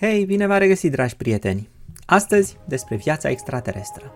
Hei, bine v-am regăsit, dragi prieteni! Astăzi, despre viața extraterestră.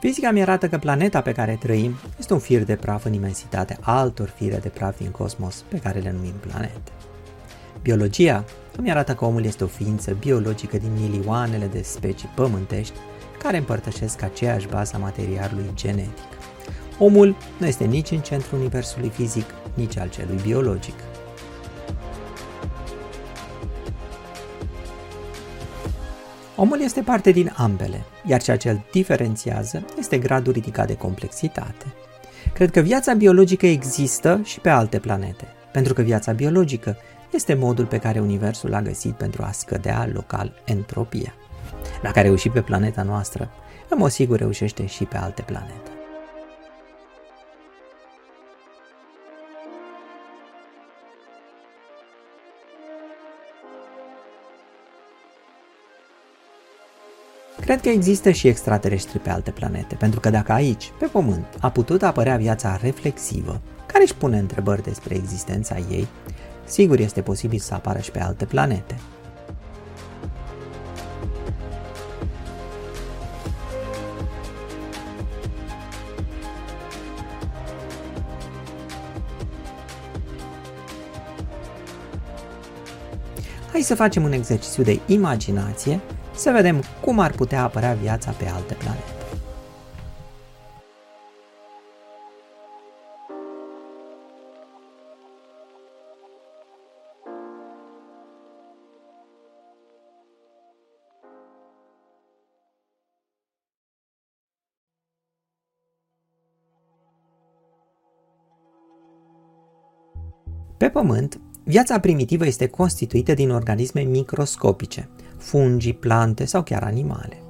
Fizica mi arată că planeta pe care trăim este un fir de praf în imensitatea altor fire de praf din cosmos pe care le numim planete. Biologia îmi arată că omul este o ființă biologică din milioanele de specii pământești care împărtășesc aceeași bază a materialului genetic. Omul nu este nici în centrul universului fizic, nici al celui biologic. Omul este parte din ambele, iar ceea ce îl diferențiază este gradul ridicat de complexitate. Cred că viața biologică există și pe alte planete, pentru că viața biologică este modul pe care Universul a găsit pentru a scădea local entropia. Dacă a reușit pe planeta noastră, în mod sigur reușește și pe alte planete. Cred că există și extraterestri pe alte planete, pentru că dacă aici, pe Pământ, a putut apărea viața reflexivă, care își pune întrebări despre existența ei, sigur este posibil să apară și pe alte planete. Hai să facem un exercițiu de imaginație să vedem cum ar putea apărea viața pe alte planete. Pe Pământ, viața primitivă este constituită din organisme microscopice, fungi, plante sau chiar animale.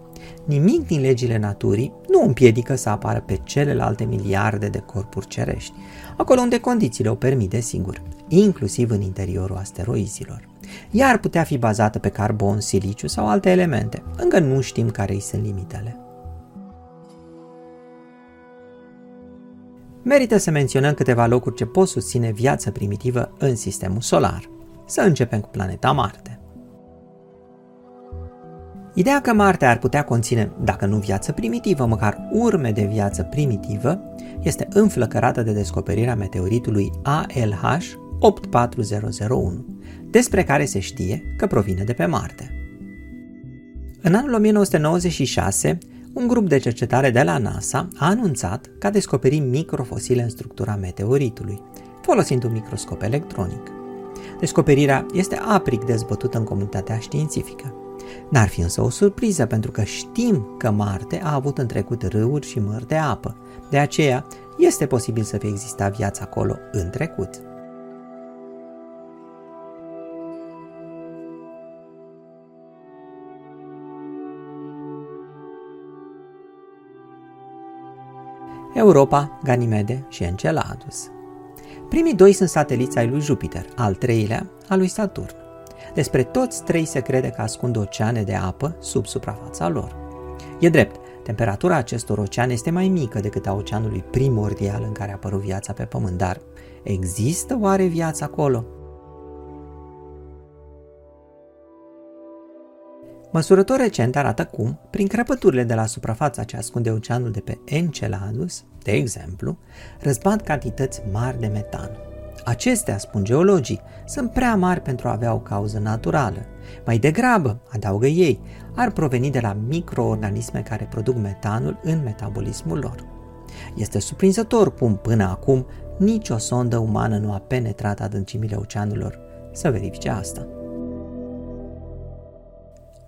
Nimic din legile naturii nu împiedică să apară pe celelalte miliarde de corpuri cerești, acolo unde condițiile o permit, sigur, inclusiv în interiorul asteroizilor. Ea ar putea fi bazată pe carbon, siliciu sau alte elemente. Încă nu știm care îi sunt limitele. Merită să menționăm câteva locuri ce pot susține viață primitivă în sistemul solar. Să începem cu planeta Marte. Ideea că Marte ar putea conține, dacă nu viață primitivă, măcar urme de viață primitivă, este înflăcărată de descoperirea meteoritului ALH 84001, despre care se știe că provine de pe Marte. În anul 1996, un grup de cercetare de la NASA a anunțat că a descoperit microfosile în structura meteoritului, folosind un microscop electronic. Descoperirea este aprig dezbătută în comunitatea științifică. N-ar fi însă o surpriză pentru că știm că Marte a avut în trecut râuri și mări de apă. De aceea, este posibil să fie existat viață acolo în trecut. Europa, Ganimede și Enceladus. Primii doi sunt sateliți ai lui Jupiter, al treilea al lui Saturn. Despre toți trei se crede că ascund oceane de apă sub suprafața lor. E drept, temperatura acestor oceane este mai mică decât a oceanului primordial în care a apărut viața pe Pământ, dar există oare viață acolo? Măsurători recent arată cum, prin crăpăturile de la suprafața ce ascunde oceanul de pe Enceladus, de exemplu, răzbat cantități mari de metan. Acestea, spun geologii, sunt prea mari pentru a avea o cauză naturală. Mai degrabă, adaugă ei, ar proveni de la microorganisme care produc metanul în metabolismul lor. Este surprinzător cum, până acum, nicio sondă umană nu a penetrat adâncimile oceanurilor să verifice asta.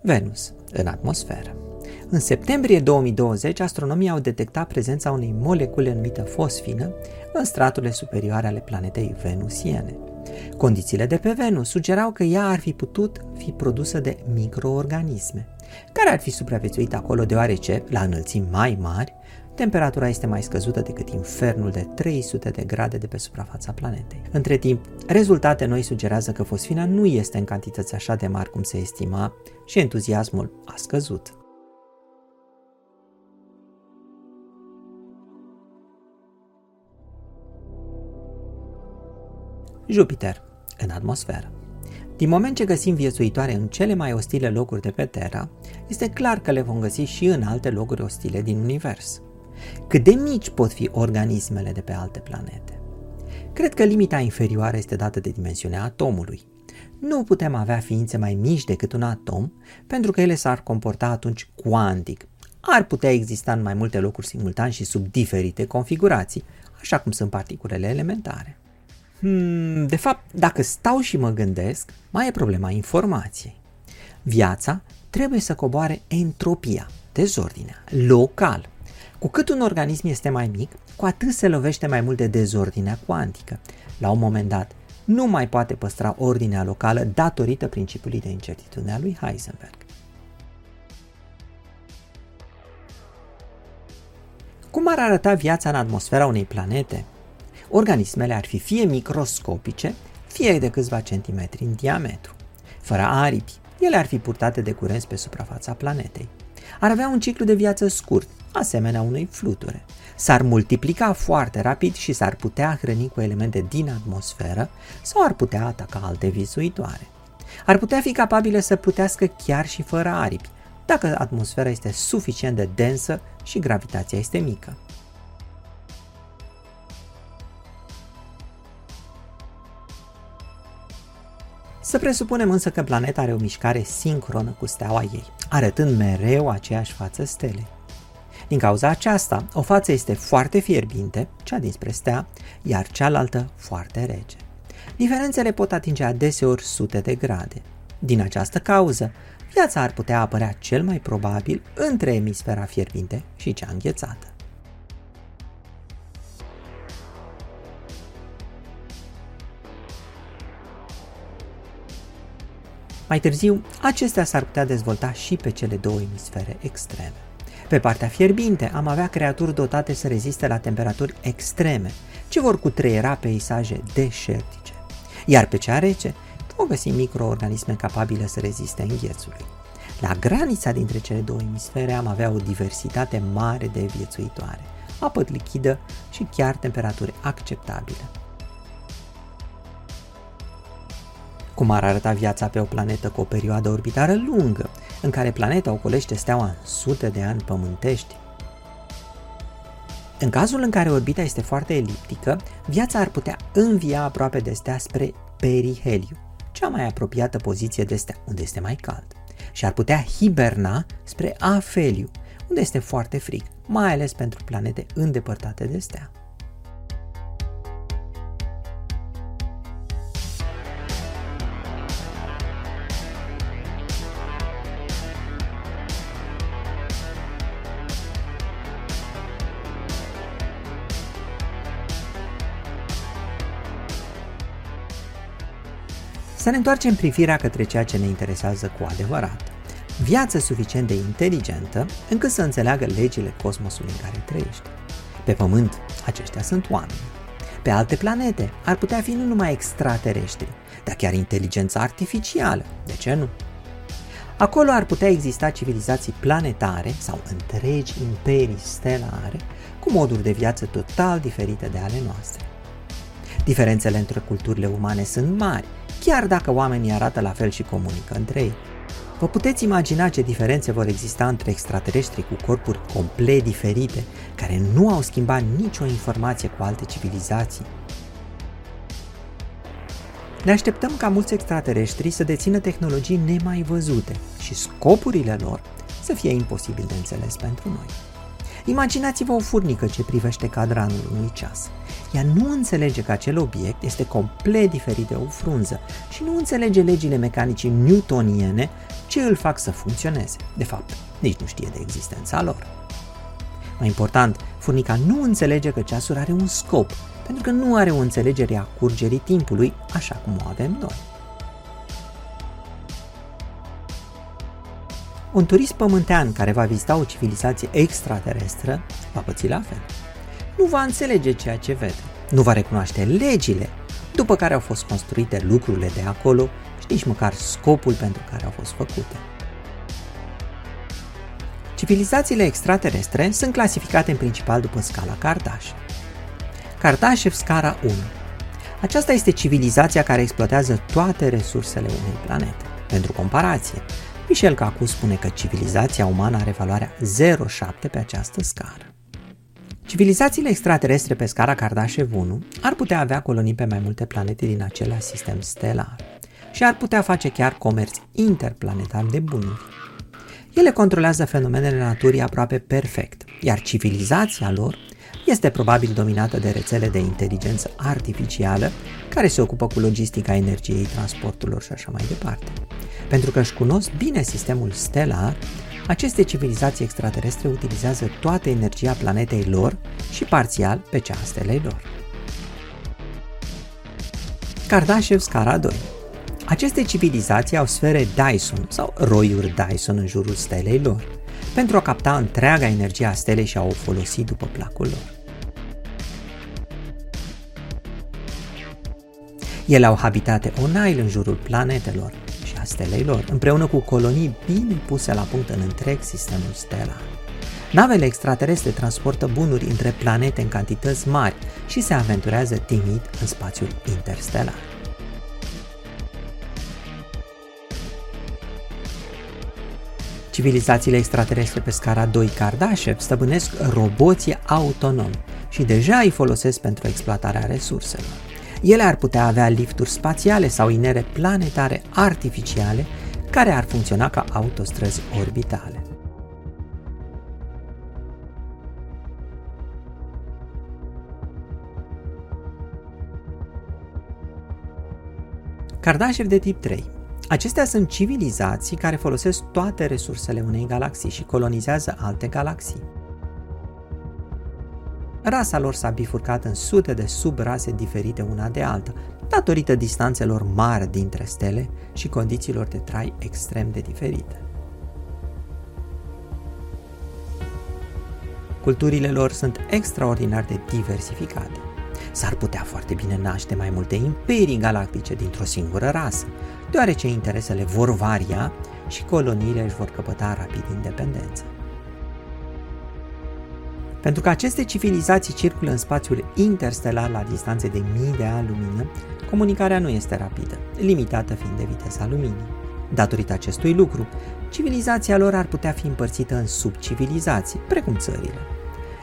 Venus, în atmosferă. În septembrie 2020, astronomii au detectat prezența unei molecule numită fosfină în straturile superioare ale planetei venusiene. Condițiile de pe Venus sugerau că ea ar fi putut fi produsă de microorganisme, care ar fi supraviețuit acolo deoarece, la înălțimi mai mari, temperatura este mai scăzută decât infernul de 300 de grade de pe suprafața planetei. Între timp, rezultate noi sugerează că fosfina nu este în cantități așa de mari cum se estima și entuziasmul a scăzut. Jupiter, în atmosferă. Din moment ce găsim viețuitoare în cele mai ostile locuri de pe Terra, este clar că le vom găsi și în alte locuri ostile din univers. Cât de mici pot fi organismele de pe alte planete? Cred că limita inferioară este dată de dimensiunea atomului. Nu putem avea ființe mai mici decât un atom, pentru că ele s-ar comporta atunci cuantic. Ar putea exista în mai multe locuri simultan și sub diferite configurații, așa cum sunt particulele elementare. Hmm, de fapt, dacă stau și mă gândesc, mai e problema informației. Viața trebuie să coboare entropia, dezordinea, local. Cu cât un organism este mai mic, cu atât se lovește mai mult de dezordinea cuantică. La un moment dat, nu mai poate păstra ordinea locală datorită principiului de incertitudine a lui Heisenberg. Cum ar arăta viața în atmosfera unei planete? organismele ar fi fie microscopice, fie de câțiva centimetri în diametru. Fără aripi, ele ar fi purtate de curenți pe suprafața planetei. Ar avea un ciclu de viață scurt, asemenea unei fluture. S-ar multiplica foarte rapid și s-ar putea hrăni cu elemente din atmosferă sau ar putea ataca alte visuitoare. Ar putea fi capabile să putească chiar și fără aripi, dacă atmosfera este suficient de densă și gravitația este mică. Să presupunem însă că planeta are o mișcare sincronă cu steaua ei, arătând mereu aceeași față stelei. Din cauza aceasta, o față este foarte fierbinte, cea dinspre stea, iar cealaltă foarte rece. Diferențele pot atinge adeseori sute de grade. Din această cauză, viața ar putea apărea cel mai probabil între emisfera fierbinte și cea înghețată. Mai târziu, acestea s-ar putea dezvolta și pe cele două emisfere extreme. Pe partea fierbinte am avea creaturi dotate să reziste la temperaturi extreme, ce vor cutreiera peisaje deșertice. Iar pe cea rece vom găsi microorganisme capabile să reziste înghețului. La granița dintre cele două emisfere am avea o diversitate mare de viețuitoare, apă lichidă și chiar temperaturi acceptabile. Cum ar arăta viața pe o planetă cu o perioadă orbitară lungă, în care planeta ocolește steaua în sute de ani pământești. În cazul în care orbita este foarte eliptică, viața ar putea învia aproape de stea spre periheliu, cea mai apropiată poziție de stea, unde este mai cald, și ar putea hiberna spre afeliu, unde este foarte frig, mai ales pentru planete îndepărtate de stea. Ne întoarcem privirea către ceea ce ne interesează cu adevărat. Viață suficient de inteligentă încât să înțeleagă legile cosmosului în care trăiește. Pe Pământ, aceștia sunt oameni. Pe alte planete ar putea fi nu numai extraterestri, dar chiar inteligența artificială. De ce nu? Acolo ar putea exista civilizații planetare sau întregi imperii stelare cu moduri de viață total diferite de ale noastre. Diferențele între culturile umane sunt mari chiar dacă oamenii arată la fel și comunică între ei. Vă puteți imagina ce diferențe vor exista între extraterestri cu corpuri complet diferite, care nu au schimbat nicio informație cu alte civilizații? Ne așteptăm ca mulți extraterestri să dețină tehnologii nemai văzute și scopurile lor să fie imposibil de înțeles pentru noi. Imaginați-vă o furnică ce privește cadranul unui ceas. ea nu înțelege că acel obiect este complet diferit de o frunză și nu înțelege legile mecanicii newtoniene ce îl fac să funcționeze. De fapt, nici nu știe de existența lor. Mai important, furnica nu înțelege că ceasul are un scop, pentru că nu are o înțelegere a curgerii timpului așa cum o avem noi. Un turist pământean care va vizita o civilizație extraterestră va păți la fel. Nu va înțelege ceea ce vede, nu va recunoaște legile după care au fost construite lucrurile de acolo și nici măcar scopul pentru care au fost făcute. Civilizațiile extraterestre sunt clasificate în principal după scala Kardashev. Kardashev scara 1. Aceasta este civilizația care exploatează toate resursele unei planete. Pentru comparație, Michel Cacu spune că civilizația umană are valoarea 0,7 pe această scară. Civilizațiile extraterestre pe scara Kardashev 1 ar putea avea colonii pe mai multe planete din același sistem stelar și ar putea face chiar comerț interplanetar de bunuri. Ele controlează fenomenele naturii aproape perfect, iar civilizația lor este probabil dominată de rețele de inteligență artificială care se ocupă cu logistica energiei, transporturilor și așa mai departe. Pentru că își cunosc bine sistemul stelar, aceste civilizații extraterestre utilizează toată energia planetei lor și parțial pe cea a stelei lor. Kardashev Scara 2 Aceste civilizații au sfere Dyson sau roiuri Dyson în jurul stelei lor, pentru a capta întreaga energie a stelei și a o folosi după placul lor. Ele au habitate onail în jurul planetelor și a stelei lor, împreună cu colonii bine puse la punct în întreg sistemul stelar. Navele extraterestre transportă bunuri între planete în cantități mari și se aventurează timid în spațiul interstelar. Civilizațiile extraterestre pe scara 2 Kardashev stăpânesc roboții autonomi și deja îi folosesc pentru exploatarea resurselor. Ele ar putea avea lifturi spațiale sau inere planetare artificiale care ar funcționa ca autostrăzi orbitale. Kardashev de tip 3 Acestea sunt civilizații care folosesc toate resursele unei galaxii și colonizează alte galaxii. Rasa lor s-a bifurcat în sute de subrase diferite una de alta, datorită distanțelor mari dintre stele și condițiilor de trai extrem de diferite. Culturile lor sunt extraordinar de diversificate. S-ar putea foarte bine naște mai multe imperii galactice dintr-o singură rasă, deoarece interesele vor varia și coloniile își vor căpăta rapid independență. Pentru că aceste civilizații circulă în spațiul interstelar la distanțe de mii de ani lumină, comunicarea nu este rapidă, limitată fiind de viteza luminii. Datorită acestui lucru, civilizația lor ar putea fi împărțită în subcivilizații, precum țările.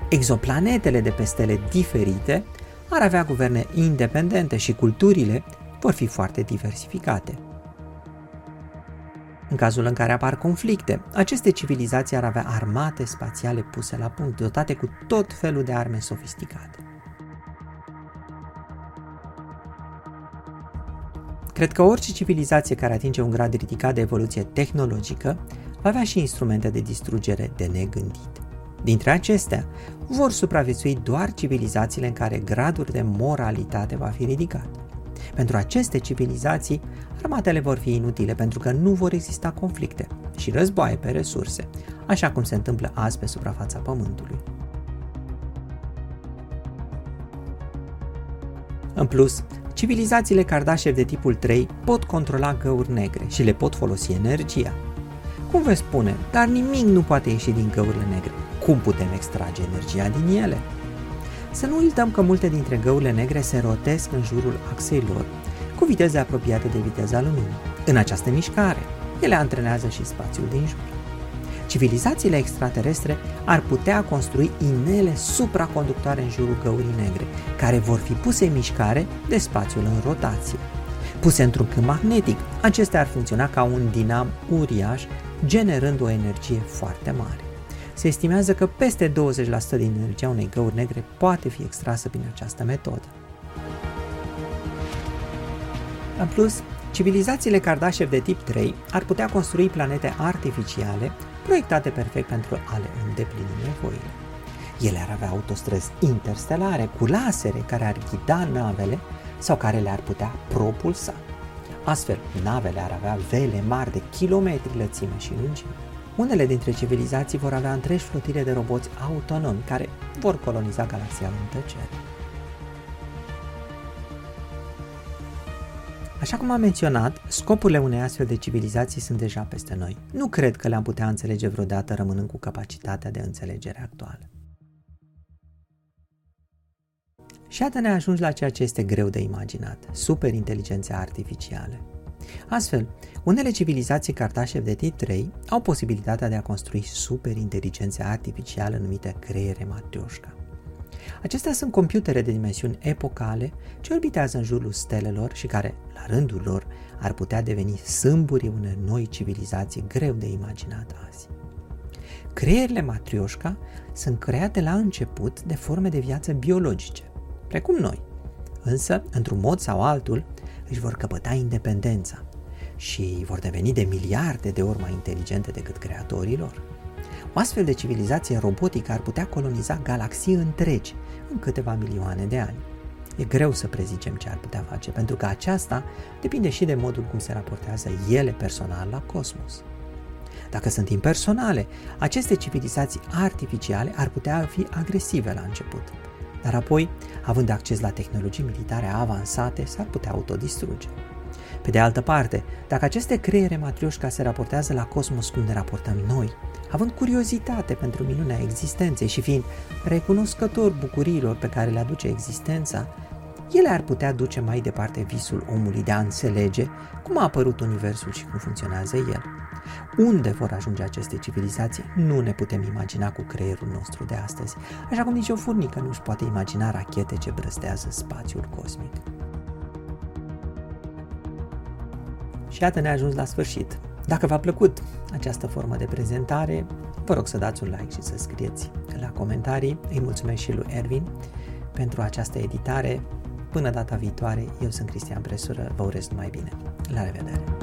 Exoplanetele de pe stele diferite ar avea guverne independente și culturile vor fi foarte diversificate. În cazul în care apar conflicte, aceste civilizații ar avea armate spațiale puse la punct, dotate cu tot felul de arme sofisticate. Cred că orice civilizație care atinge un grad ridicat de evoluție tehnologică va avea și instrumente de distrugere de negândit. Dintre acestea, vor supraviețui doar civilizațiile în care gradul de moralitate va fi ridicat. Pentru aceste civilizații, armatele vor fi inutile pentru că nu vor exista conflicte și războaie pe resurse, așa cum se întâmplă azi pe suprafața Pământului. În plus, civilizațiile Kardashev de tipul 3 pot controla găuri negre și le pot folosi energia. Cum veți spune, dar nimic nu poate ieși din găurile negre. Cum putem extrage energia din ele? Să nu uităm că multe dintre găurile negre se rotesc în jurul axei lor cu viteze apropiate de viteza luminii. În această mișcare, ele antrenează și spațiul din jur. Civilizațiile extraterestre ar putea construi inele supraconductoare în jurul găurii negre, care vor fi puse în mișcare de spațiul în rotație. Puse într-un câmp magnetic, acestea ar funcționa ca un dinam uriaș, generând o energie foarte mare. Se estimează că peste 20% din energia unei găuri negre poate fi extrasă prin această metodă. În plus, civilizațiile Kardashev de tip 3 ar putea construi planete artificiale proiectate perfect pentru a le îndeplini nevoile. Ele ar avea autostrăzi interstelare cu lasere care ar ghida navele sau care le-ar putea propulsa. Astfel, navele ar avea vele mari de kilometri lățime și lungime. Unele dintre civilizații vor avea întregi flotile de roboți autonomi care vor coloniza galaxia în tăcere. Așa cum am menționat, scopurile unei astfel de civilizații sunt deja peste noi. Nu cred că le-am putea înțelege vreodată rămânând cu capacitatea de înțelegere actuală. Și iată ne ajungi la ceea ce este greu de imaginat, superinteligențe artificiale. Astfel, unele civilizații cartașev de tip 3 au posibilitatea de a construi superinteligențe artificiale numite creiere matrioșca. Acestea sunt computere de dimensiuni epocale ce orbitează în jurul stelelor și care, la rândul lor, ar putea deveni sâmburii unei noi civilizații greu de imaginat azi. Creierile matrioșca sunt create la început de forme de viață biologice, precum noi, însă, într-un mod sau altul, își vor căpăta independența și vor deveni de miliarde de ori mai inteligente decât creatorii lor. O astfel de civilizație robotică ar putea coloniza galaxii întregi în câteva milioane de ani. E greu să prezicem ce ar putea face, pentru că aceasta depinde și de modul cum se raportează ele personal la cosmos. Dacă sunt impersonale, aceste civilizații artificiale ar putea fi agresive la început, dar apoi, având acces la tehnologii militare avansate, s-ar putea autodistruge. Pe de altă parte, dacă aceste creiere matrioșca se raportează la cosmos cum ne raportăm noi, având curiozitate pentru minunea existenței și fiind recunoscător bucuriilor pe care le aduce existența, ele ar putea duce mai departe visul omului de a înțelege cum a apărut Universul și cum funcționează el. Unde vor ajunge aceste civilizații, nu ne putem imagina cu creierul nostru de astăzi, așa cum nici o furnică nu își poate imagina rachete ce brăstează spațiul cosmic. Și iată ne-a ajuns la sfârșit. Dacă v-a plăcut această formă de prezentare, vă rog să dați un like și să scrieți la comentarii. Îi mulțumesc și lui Ervin pentru această editare. Până data viitoare, eu sunt Cristian Presură, vă urez numai bine. La revedere!